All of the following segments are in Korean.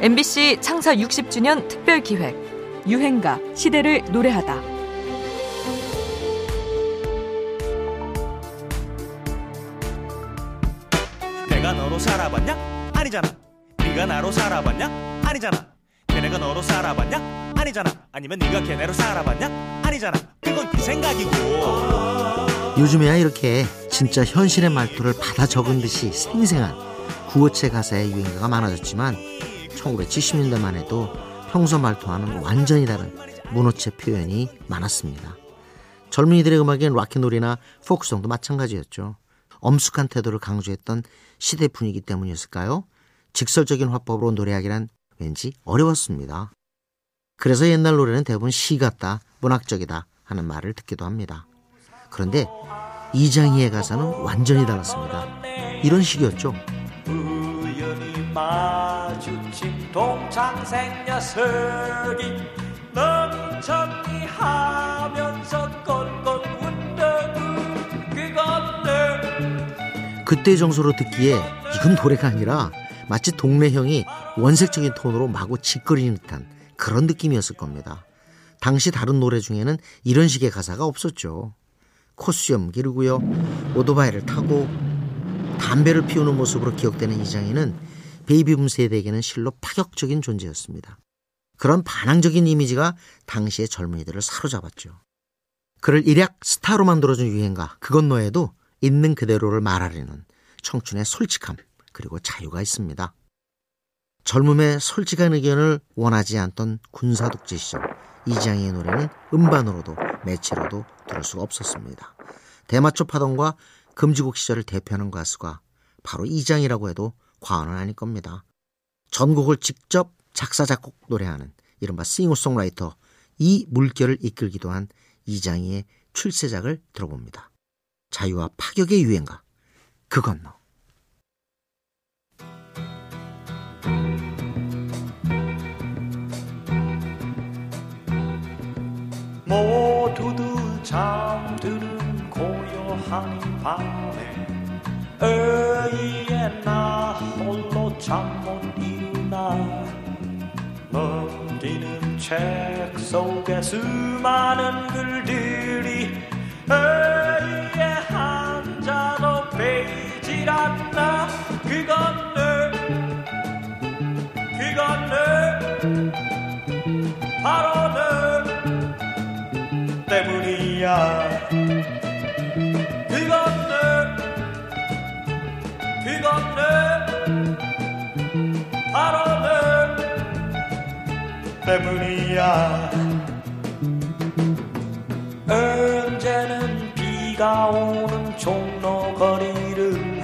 MBC 창사 60주년 특별 기획 유행가 시대를 노래하다. 내가 너로 살아봤냐? 아니잖아. 네가 나로 살아봤냐? 아니잖아. 걔네가 너로 살아봤냐? 아니잖아. 아니면 네가 걔네로 살아봤냐? 아니잖아. 그건 네 생각이고. 요즘에야 이렇게 진짜 현실의 말투를 받아 적은 듯이 생생한 구어체 가사의 유행가가 많아졌지만 1970년대만 해도 평소 말투와는 완전히 다른 문어체 표현이 많았습니다. 젊은이들의 음악엔 락앤롤이나 포크송도 마찬가지였죠. 엄숙한 태도를 강조했던 시대 분위기 때문이었을까요? 직설적인 화법으로 노래하기란 왠지 어려웠습니다. 그래서 옛날 노래는 대부분 시 같다, 문학적이다 하는 말을 듣기도 합니다. 그런데 이장희의 가사는 완전히 달랐습니다. 이런 식이었죠. 마주친 동창생 녀석이 정리하면서 꼴꼴 웃더군 그건 내 그때 정서로 듣기에 이건 노래가 아니라 마치 동네 형이 원색적인 톤으로 마구 짓거리는 듯한 그런 느낌이었을 겁니다. 당시 다른 노래 중에는 이런 식의 가사가 없었죠. 코수염 기르고요. 오토바이를 타고 담배를 피우는 모습으로 기억되는 이장희는 베이비붐 세대에게는 실로 파격적인 존재였습니다. 그런 반항적인 이미지가 당시의 젊은이들을 사로잡았죠. 그를 일약 스타로 만들어준 유행가 그건 너에도 있는 그대로를 말하려는 청춘의 솔직함 그리고 자유가 있습니다. 젊음의 솔직한 의견을 원하지 않던 군사 독재 시절 이장희의 노래는 음반으로도 매체로도 들을 수가 없었습니다. 대마초 파동과 금지곡 시절을 대표하는 가수가 바로 이장이라고 해도 과언은 아닐 겁니다. 전곡을 직접 작사 작곡 노래하는 이른바 싱어송라이터 이 물결을 이끌기도 한 이장희의 출세작을 들어봅니다. 자유와 파격의 유행가 그 건 너 모두들 잠드는 고요한 이 밤에 어이에 나 홀로 잠못 이루나 넘기는 책 속에 수많은 글들이 어이에 한자도 베이질 않나? 그건 늘 그건 늘 바로 늘 때문이야 때문이야. 언제는 비가 오는 종로 거리를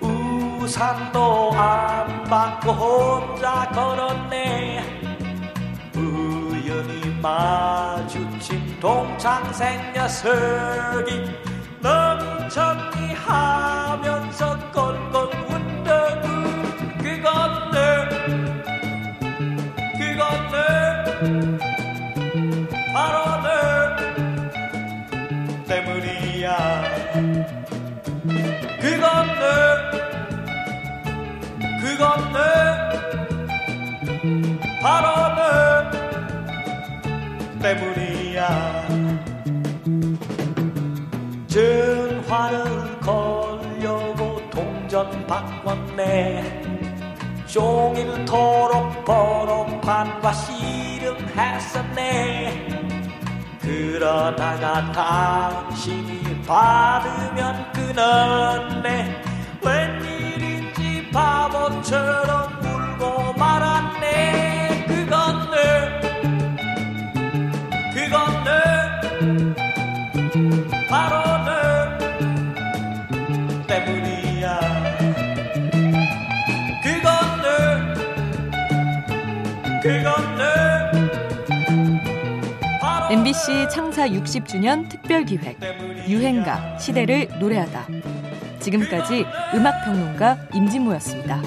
우산도 안 받고 혼자 걸었네. 우연히 마주친 동창생 녀석이 넌 정리하면서 바로 늘 때문이야. 전화를 걸려고 동전 바꿨네. 종일토록 번호판과 씨름했었네. 그러다가 당신이 받으면 끊었네. 웬일인지 바보처럼 때문이야 그건 늘 그건 늘 MBC 창사 60주년 특별 기획 유행가 시대를 노래하다. 지금까지 음악 평론가 임진모였습니다.